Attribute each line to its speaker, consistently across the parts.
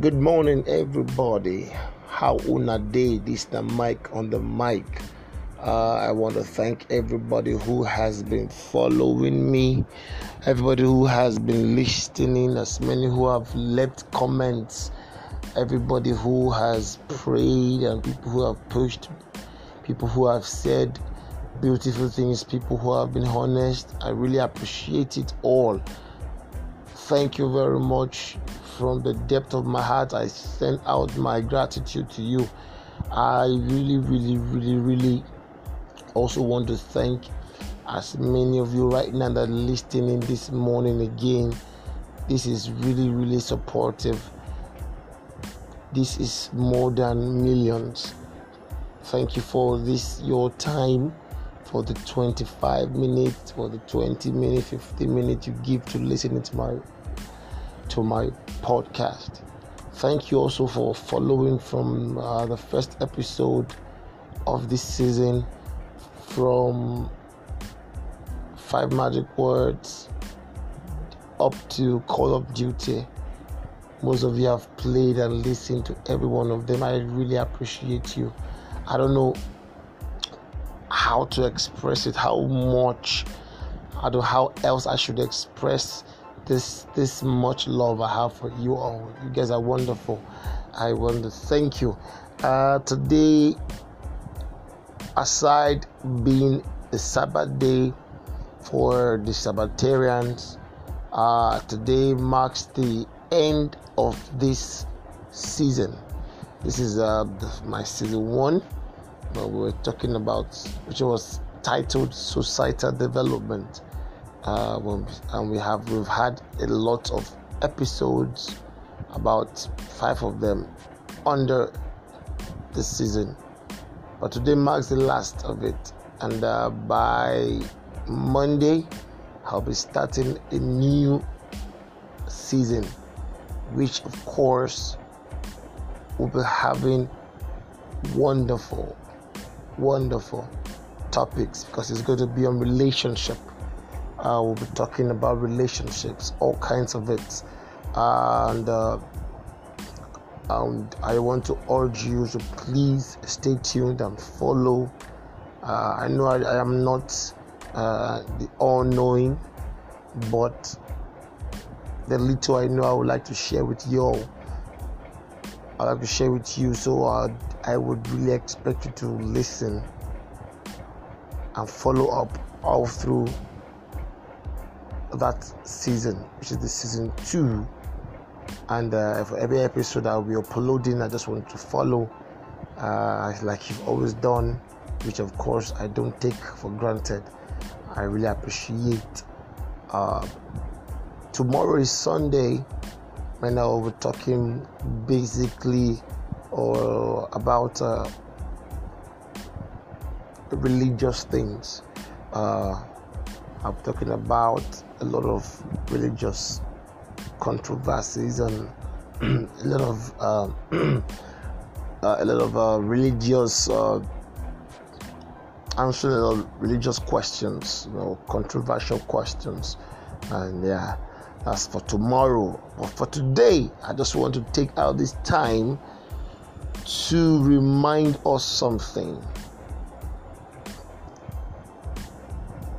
Speaker 1: Good morning, everybody. How una day? This the mic on the mic. Uh, I want to thank everybody who has been following me, everybody who has been listening, as many who have left comments, everybody who has prayed, and people who have pushed, people who have said beautiful things, people who have been honest. I really appreciate it all. Thank you very much from the depth of my heart. I send out my gratitude to you. I really, really, really, really also want to thank as many of you right now that are listening this morning again. This is really, really supportive. This is more than millions. Thank you for this your time for the 25 minutes for the 20 minutes 50 minutes you give to listening to my to my podcast. Thank you also for following from uh, the first episode of this season from five magic words up to call of duty. Most of you have played and listened to every one of them. I really appreciate you. I don't know how to express it, how much, I don't know how else I should express this this much love I have for you all. You guys are wonderful. I want to thank you. Uh, today, aside being the Sabbath day for the Sabbatarians, uh, today marks the end of this season. This is uh, my season one but we were talking about, which was titled Societal Development. Uh, and we have we've had a lot of episodes, about five of them, under this season. But today marks the last of it, and uh, by Monday, I'll be starting a new season, which of course will be having wonderful wonderful topics because it's going to be on relationship. Uh, we'll be talking about relationships, all kinds of it, and, uh, and I want to urge you to please stay tuned and follow. Uh, I know I, I am not uh, the all-knowing, but the little I know, I would like to share with you all. I'd like to share with you. So I would really expect you to listen and follow up all through that season, which is the season two. And uh, for every episode I'll be uploading, I just want to follow, uh, like you've always done, which of course I don't take for granted. I really appreciate. Uh, tomorrow is Sunday when I will be talking basically or about uh, religious things. Uh, I'm talking about a lot of religious controversies and a lot of uh, uh, a lot of uh, religious uh, answering a lot of religious questions, you know, controversial questions, and yeah that's for tomorrow. But for today, I just want to take out this time to remind us something.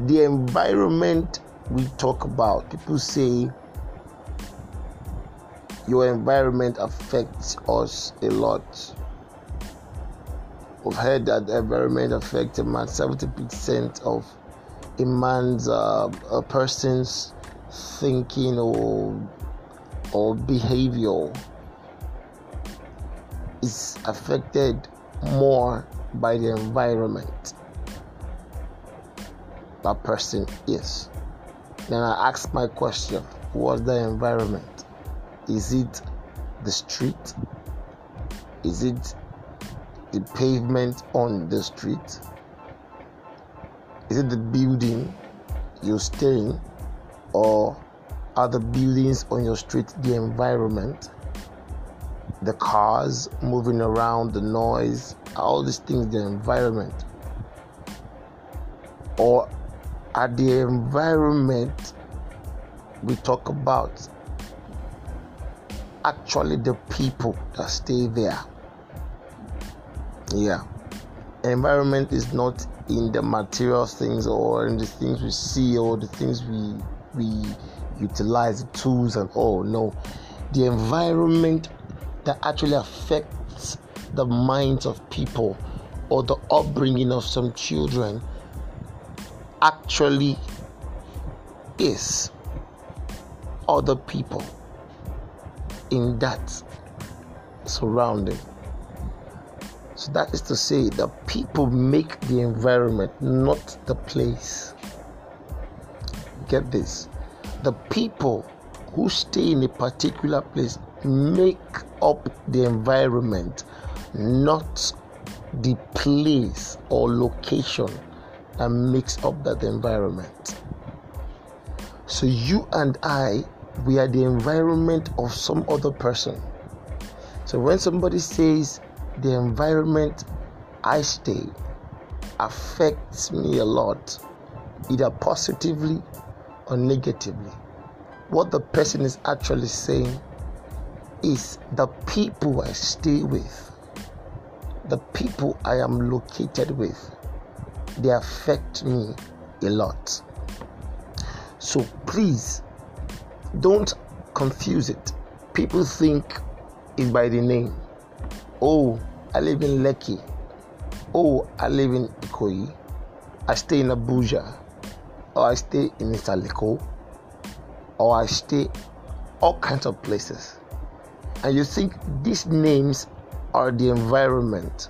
Speaker 1: The environment we talk about, people say your environment affects us a lot. We've heard that the environment affects a man 70% of a man's uh, a person's thinking or or behavior is affected more by the environment that person is. Then I ask my question what's the environment? Is it the street? Is it the pavement on the street? Is it the building you're staying? Or are the buildings on your street the environment? the cars moving around, the noise, all these things, the environment. Or at the environment we talk about actually the people that stay there. Yeah. Environment is not in the material things or in the things we see or the things we we utilize, the tools and all. No. The environment that actually affects the minds of people or the upbringing of some children actually is other people in that surrounding. So that is to say, the people make the environment, not the place. Get this the people who stay in a particular place make up the environment, not the place or location that makes up that environment. So you and I, we are the environment of some other person. So when somebody says the environment I stay affects me a lot, either positively or negatively, what the person is actually saying is the people I stay with, the people I am located with, they affect me a lot. So please don't confuse it. People think it's by the name. Oh, I live in Lekki. Oh, I live in Ikoyi. I stay in Abuja. Or I stay in Isale Eko. Or I stay all kinds of places. And you think these names are the environment.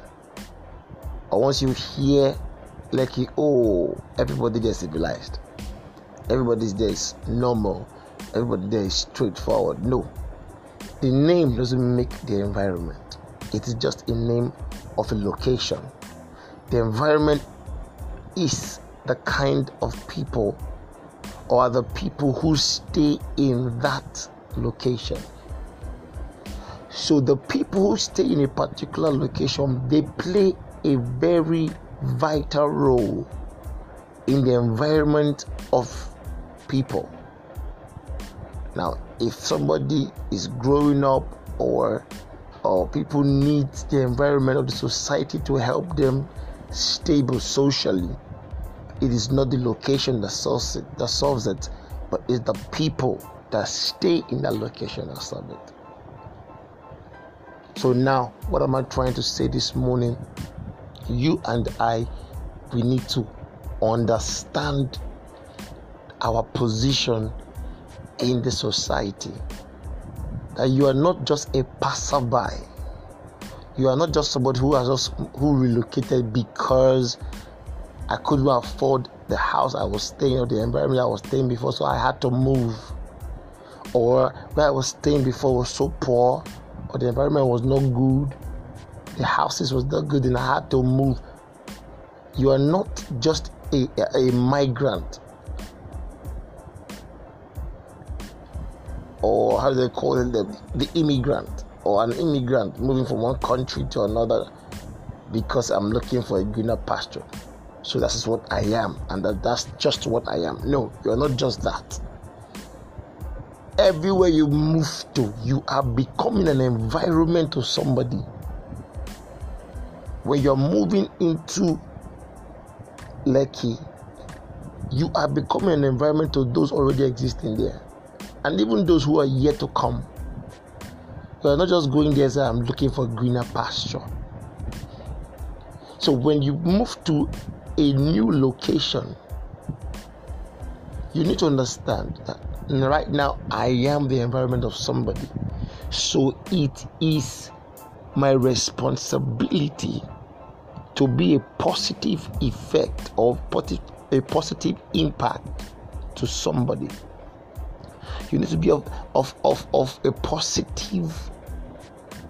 Speaker 1: Or once you hear Lekki, oh, everybody there is civilized Everybody there is normal, everybody there is straightforward. No, the name doesn't make the environment, it is just a name of a location. The environment is the kind of people or the people who stay in that location. So the people who stay in a particular location, they play a very vital role in the environment of people. Now, if somebody is growing up or or people need the environment of the society to help them stable socially, it is not the location that solves it, that solves it, but it's the people that stay in that location that solve it. So now, what am I trying to say this morning? You and I, we need to understand our position in the society. That you are not just a passerby. You are not just somebody who has just who relocated because I couldn't afford the house I was staying or the environment I was staying before, so I had to move. Or where I was staying before was so poor, or the environment was not good, the houses was not good, and I had to move. You are not just a, a migrant or how do they call it the, the immigrant or an immigrant moving from one country to another because I'm looking for a greener pasture. So that is what I am, and that, that's just what I am. No, you're not just that. Everywhere you move to, you are becoming an environment to somebody. When you're moving into Lekki, you are becoming an environment to those already existing there and even those who are yet to come. You are not just going there I'm looking for greener pasture. So when you move to a new location, you need to understand that right now I am the environment of somebody. So it is my responsibility to be a positive effect or a positive impact to somebody. You need to be of, of, of, of a positive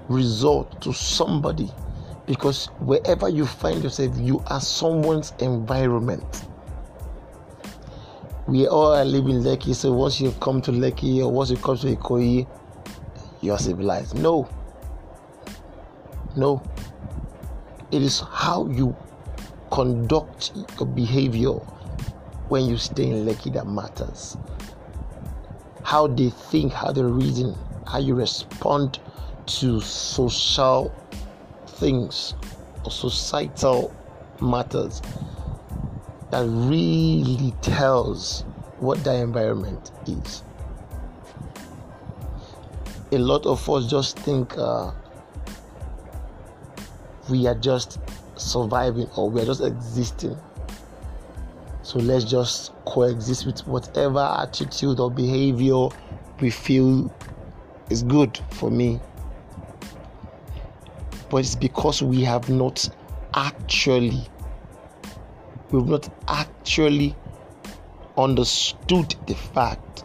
Speaker 1: result to somebody because wherever you find yourself, you are someone's environment. We all are living Lekki, so once you come to Lekki or once you come to Ikoyi, you are civilized. No. No. It is how you conduct your behavior when you stay in Lekki that matters how they think, how they reason, how you respond to social things or societal matters that really tells what the environment is. A lot of us just think uh, we are just surviving or we are just existing. So let's just coexist with whatever attitude or behavior we feel is good for me. But it's because we have not actually we've not actually understood the fact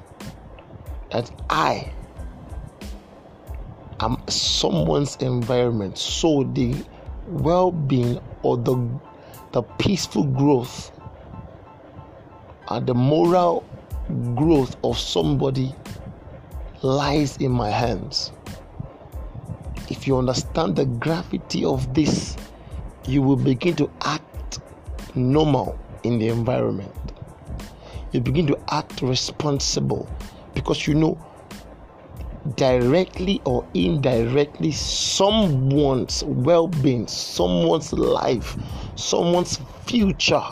Speaker 1: that I am someone's environment. So the well-being or the the peaceful growth and the moral growth of somebody lies in my hands. If you understand the gravity of this, you will begin to act normal in the environment. You begin to act responsible because you know directly or indirectly someone's well being, someone's life, someone's future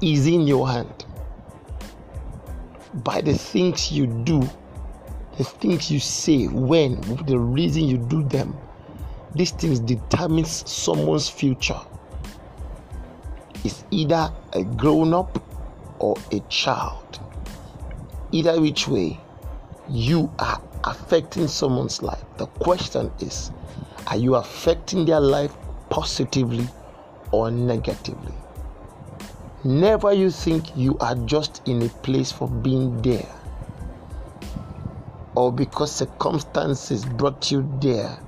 Speaker 1: is in your hand. By the things you do, the things you say, when, the reason you do them, these things determines someone's future. It's either a grown up or a child. Either which way, you are affecting someone's life. The question is are you affecting their life positively or negatively? Never you think you are just in a place for being there or because circumstances brought you there.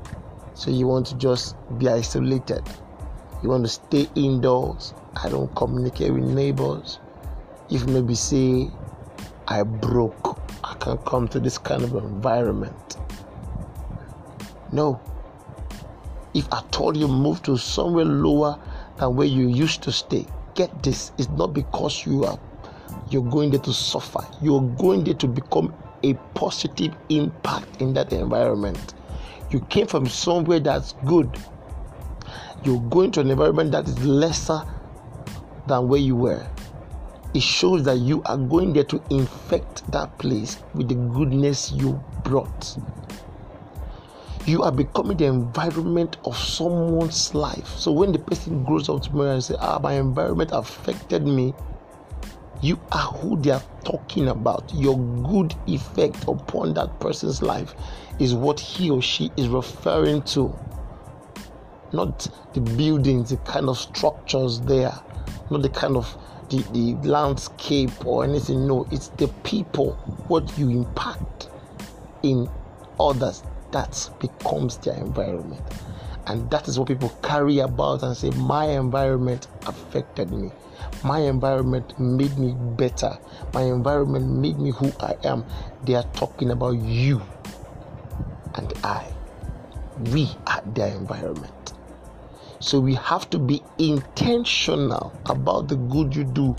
Speaker 1: So you want to just be isolated. You want to stay indoors. I don't communicate with neighbors. If maybe say I broke can come to this kind of environment. No. If I told you move to somewhere lower than where you used to stay, get this. It's not because you are you're going there to suffer. You're going there to become a positive impact in that environment. You came from somewhere that's good. You're going to an environment that is lesser than where you were it shows that you are going there to infect that place with the goodness you brought. You are becoming the environment of someone's life. So when the person grows up tomorrow and say, "Ah, my environment affected me," you are who they are talking about. Your good effect upon that person's life is what he or she is referring to. Not the buildings, the kind of structures there, not the kind of the, the landscape or anything. No, it's the people, what you impact in others. That becomes their environment. And that is what people carry about and say, My environment affected me. My environment made me better. My environment made me who I am. They are talking about you and I. We are their environment. So we have to be intentional about the good you do.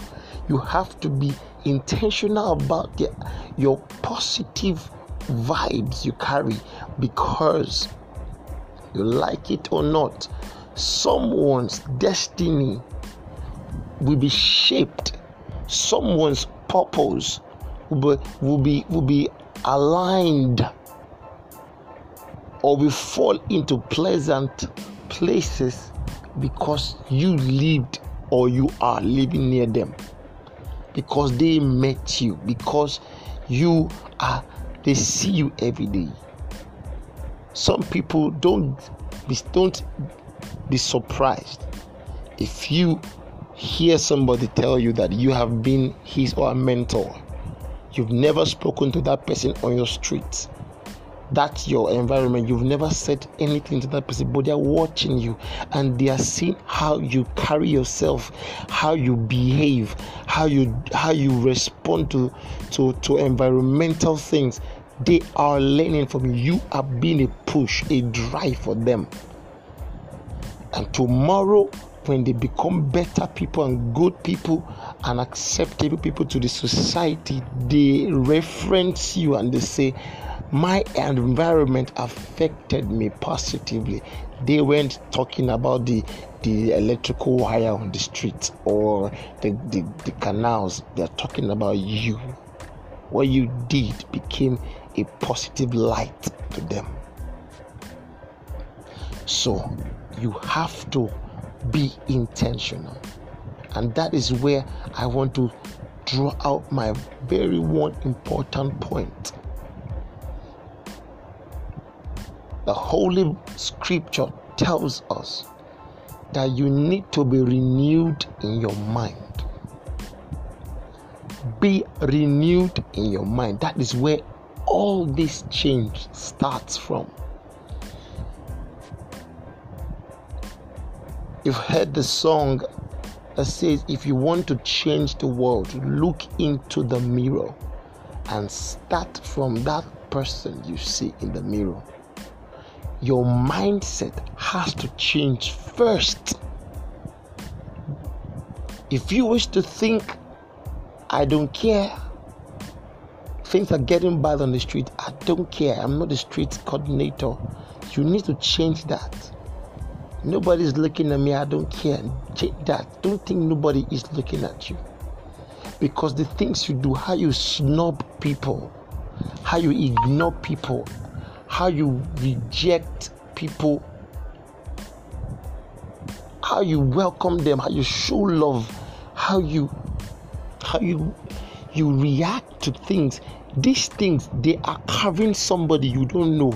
Speaker 1: You have to be intentional about the, your positive vibes you carry because you like it or not, someone's destiny will be shaped, someone's purpose will be, will be, will be aligned or will fall into pleasant places because you lived or you are living near them. Because they met you. Because you are they see you every day. Some people don't be don't be surprised if you hear somebody tell you that you have been his or a mentor. You've never spoken to that person on your street that's your environment. You've never said anything to that person, but they're watching you and they are seeing how you carry yourself, how you behave, how you how you respond to to, to environmental things. They are learning from you. You are being a push, a drive for them. And tomorrow, when they become better people and good people and acceptable people to the society, they reference you and they say, my environment affected me positively. They weren't talking about the the electrical wire on the street or the, the, the canals. They're talking about you. What you did became a positive light to them. So you have to be intentional. And that is where I want to draw out my very one important point. The Holy Scripture tells us that you need to be renewed in your mind. Be renewed in your mind. That is where all this change starts from. You've heard the song that says, If you want to change the world, look into the mirror and start from that person you see in the mirror. Your mindset has to change first. If you wish to think, I don't care, things are getting bad on the street, I don't care, I'm not the street coordinator. You need to change that. Nobody's looking at me. I don't care. Change That don't think nobody is looking at you. Because the things you do, how you snub people, how you ignore people, how you reject people, how you welcome them, how you show love, how you how you you react to things. These things they are carving somebody you don't know.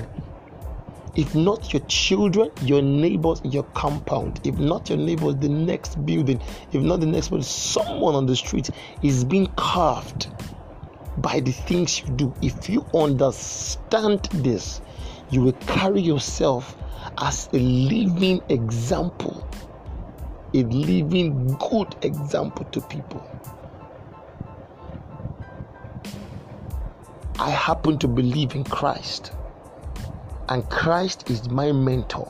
Speaker 1: If not your children, your neighbors, your compound, if not your neighbors, the next building, if not the next building, someone on the street is being carved by the things you do. If you understand this, you will carry yourself as a living example, a living good example to people. I happen to believe in Christ and Christ is my mentor.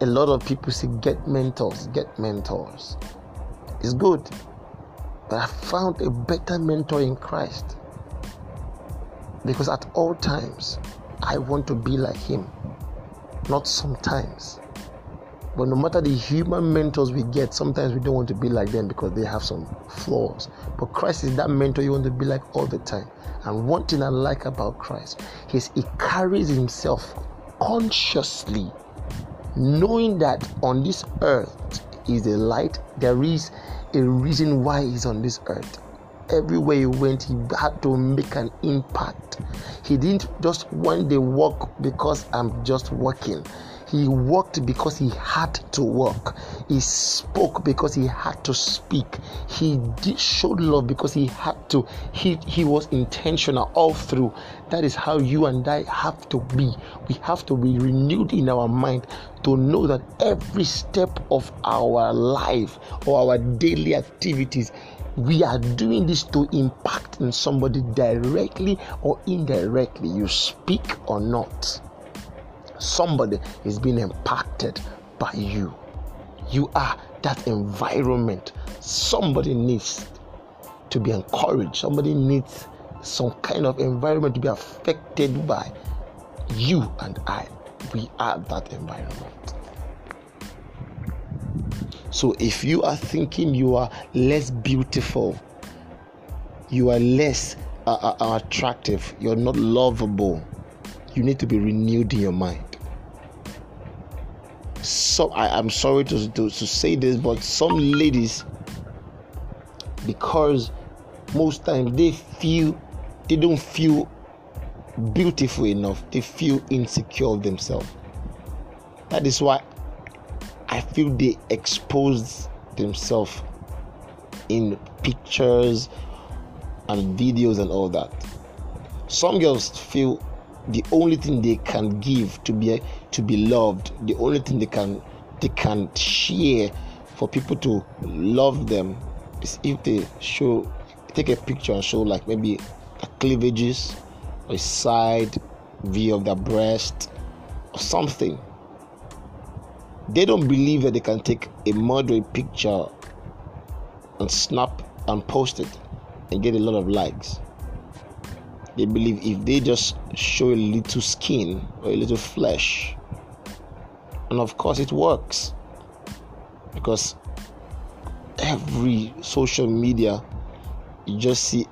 Speaker 1: A lot of people say, get mentors, get mentors. It's good. But I found a better mentor in Christ. Because at all times, I want to be like Him. Not sometimes. But no matter the human mentors we get, sometimes we don't want to be like them because they have some flaws. But Christ is that mentor you want to be like all the time. And one thing I like about Christ is he carries himself consciously, knowing that on this earth is a light, there is a reason why he's on this earth. Everywhere he went, he had to make an impact. He didn't just one day walk because I'm just walking he worked because he had to work. He spoke because he had to speak. He did, showed love because he had to. He, he was intentional all through. That is how you and I have to be. We have to be renewed in our mind to know that every step of our life or our daily activities we are doing this to impact in somebody directly or indirectly you speak or not somebody is being impacted by you. You are that environment. Somebody needs to be encouraged. Somebody needs some kind of environment to be affected by you and I. We are that environment. So if you are thinking you are less beautiful, you are less uh, uh, attractive, you're not lovable, you need to be renewed in your mind some I, am sorry to, to, to say this, but some ladies, because most times they feel they don't feel beautiful enough, they feel insecure of themselves. That is why I feel they expose themselves in pictures and videos and all that. Some girls feel the only thing they can give to be to be loved the only thing they can they can share for people to love them is if they show take a picture and show like maybe a cleavages or a side view of their breast or something. They don't believe that they can take a moderate picture and snap and post it and get a lot of likes They believe if they just show a little skin or a little flesh, and of course it works. Because every social media you just see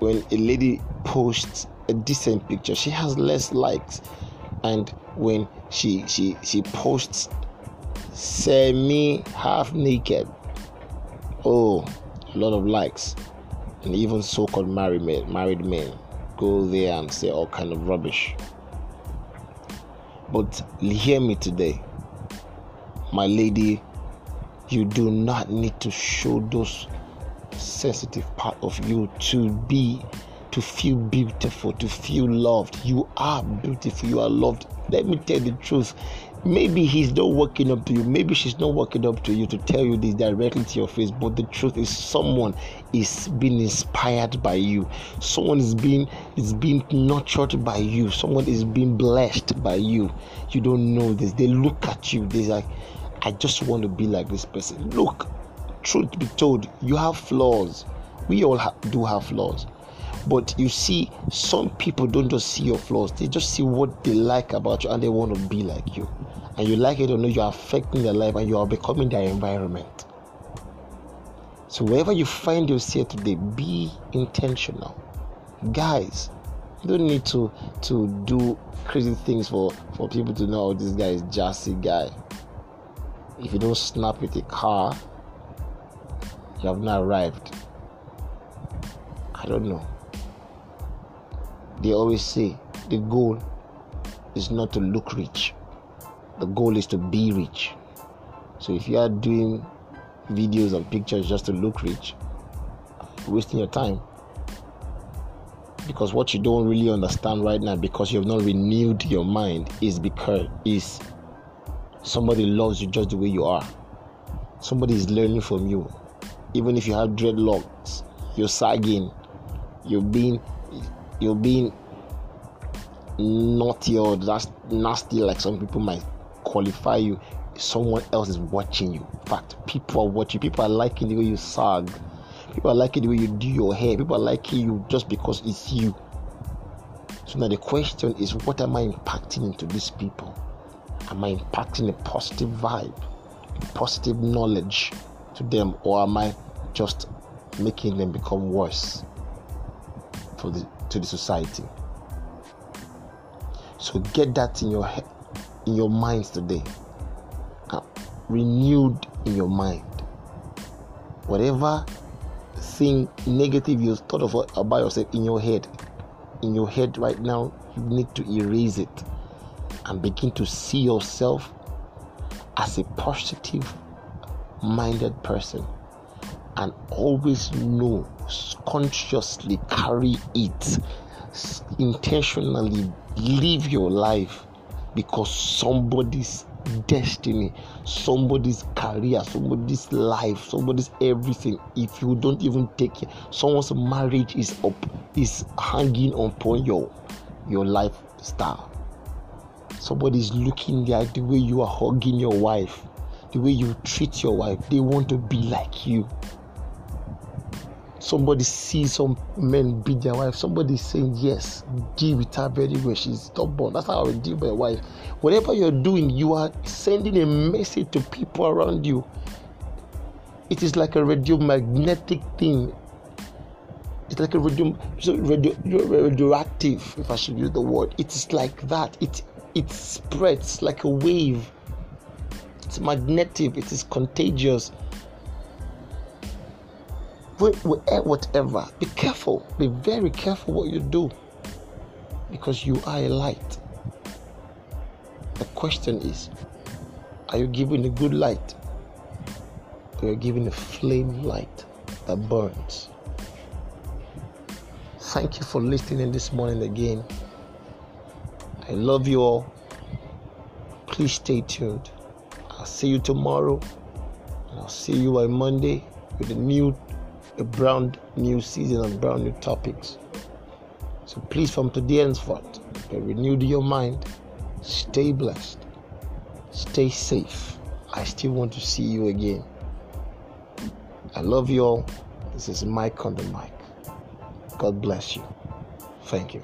Speaker 1: when a lady posts a decent picture she has less likes. And when she she she posts semi half naked oh a lot of likes. And even so-called married men married men go there and say all kind of rubbish. But hear me today my lady you do not need to show those sensitive part of you to be to feel beautiful to feel loved. You are beautiful you are loved. Let me tell the truth maybe he's not working up to you. Maybe she's not working up to you to tell you this directly to your face but the truth is someone is being inspired by you. Someone is being is being nurtured by you. Someone is being blessed by you. You don't know this. They look at you. They're like i just want to be like this person. Look truth be told you have flaws. We all ha- do have flaws. But you see, some people don't just see your flaws, they just see what they like about you and they want to be like you. And you like it or not, you're affecting their life and you are becoming their environment. So, wherever you find yourself today, be intentional. Guys, you don't need to to do crazy things for, for people to know oh, this guy is just a guy. If you don't snap with a car, you have not arrived. I don't know they always say the goal is not to look rich, the goal is to be rich. So if you are doing videos and pictures just to look rich, wasting your time. Because what you don't really understand right now, because you have not renewed your mind, is because is somebody loves you just the way you are. Somebody is learning from you. Even if you have dreadlocks, you're sagging, you're being you're being naughty or that's nasty like some people might qualify you someone else is watching you. In fact people are watching people are liking the way you sag people are liking the way you do your hair people are liking you just because it's you. So now the question is what am i impacting into these people? Am i impacting a positive vibe positive knowledge to them or am i just making them become worse for the to the society. So get that in your head, in your minds today. Uh, renewed in your mind. Whatever thing negative you thought of about yourself in your head, in your head right now, you need to erase it and begin to see yourself as a positive minded person and always know consciously carry it intentionally live your life because somebody's destiny somebody's career somebody's life somebody's everything. If you don't even take it someone's marriage is up is hanging upon your your lifestyle somebody's looking there the way you are hugging your wife the way you treat your wife. They want to be like you Somebody sees some men beat their wife. Somebody saying, Yes, deal with her very well. She's stubborn. That's how I deal with my wife. Whatever you're doing, you are sending a message to people around you. It is like a radiomagnetic thing. It's like a radio, radio, radioactive, if I should use the word. It is like that. It it spreads like a wave. It's magnetic. It is contagious Eh, whatever, be careful. Be very careful what you do because you are a light. The question is are you giving a good light? Or are you giving a flame light that burns? Thank you for listening this morning again. I love you all. Please stay tuned. I'll see you tomorrow. And I'll see you on Monday with a new a brand new season and brand new topics. So please, from today henceforth, renew your mind, stay blessed, stay safe. I still want to see you again. I love you all. This is Mike on the mic. God bless you. Thank you.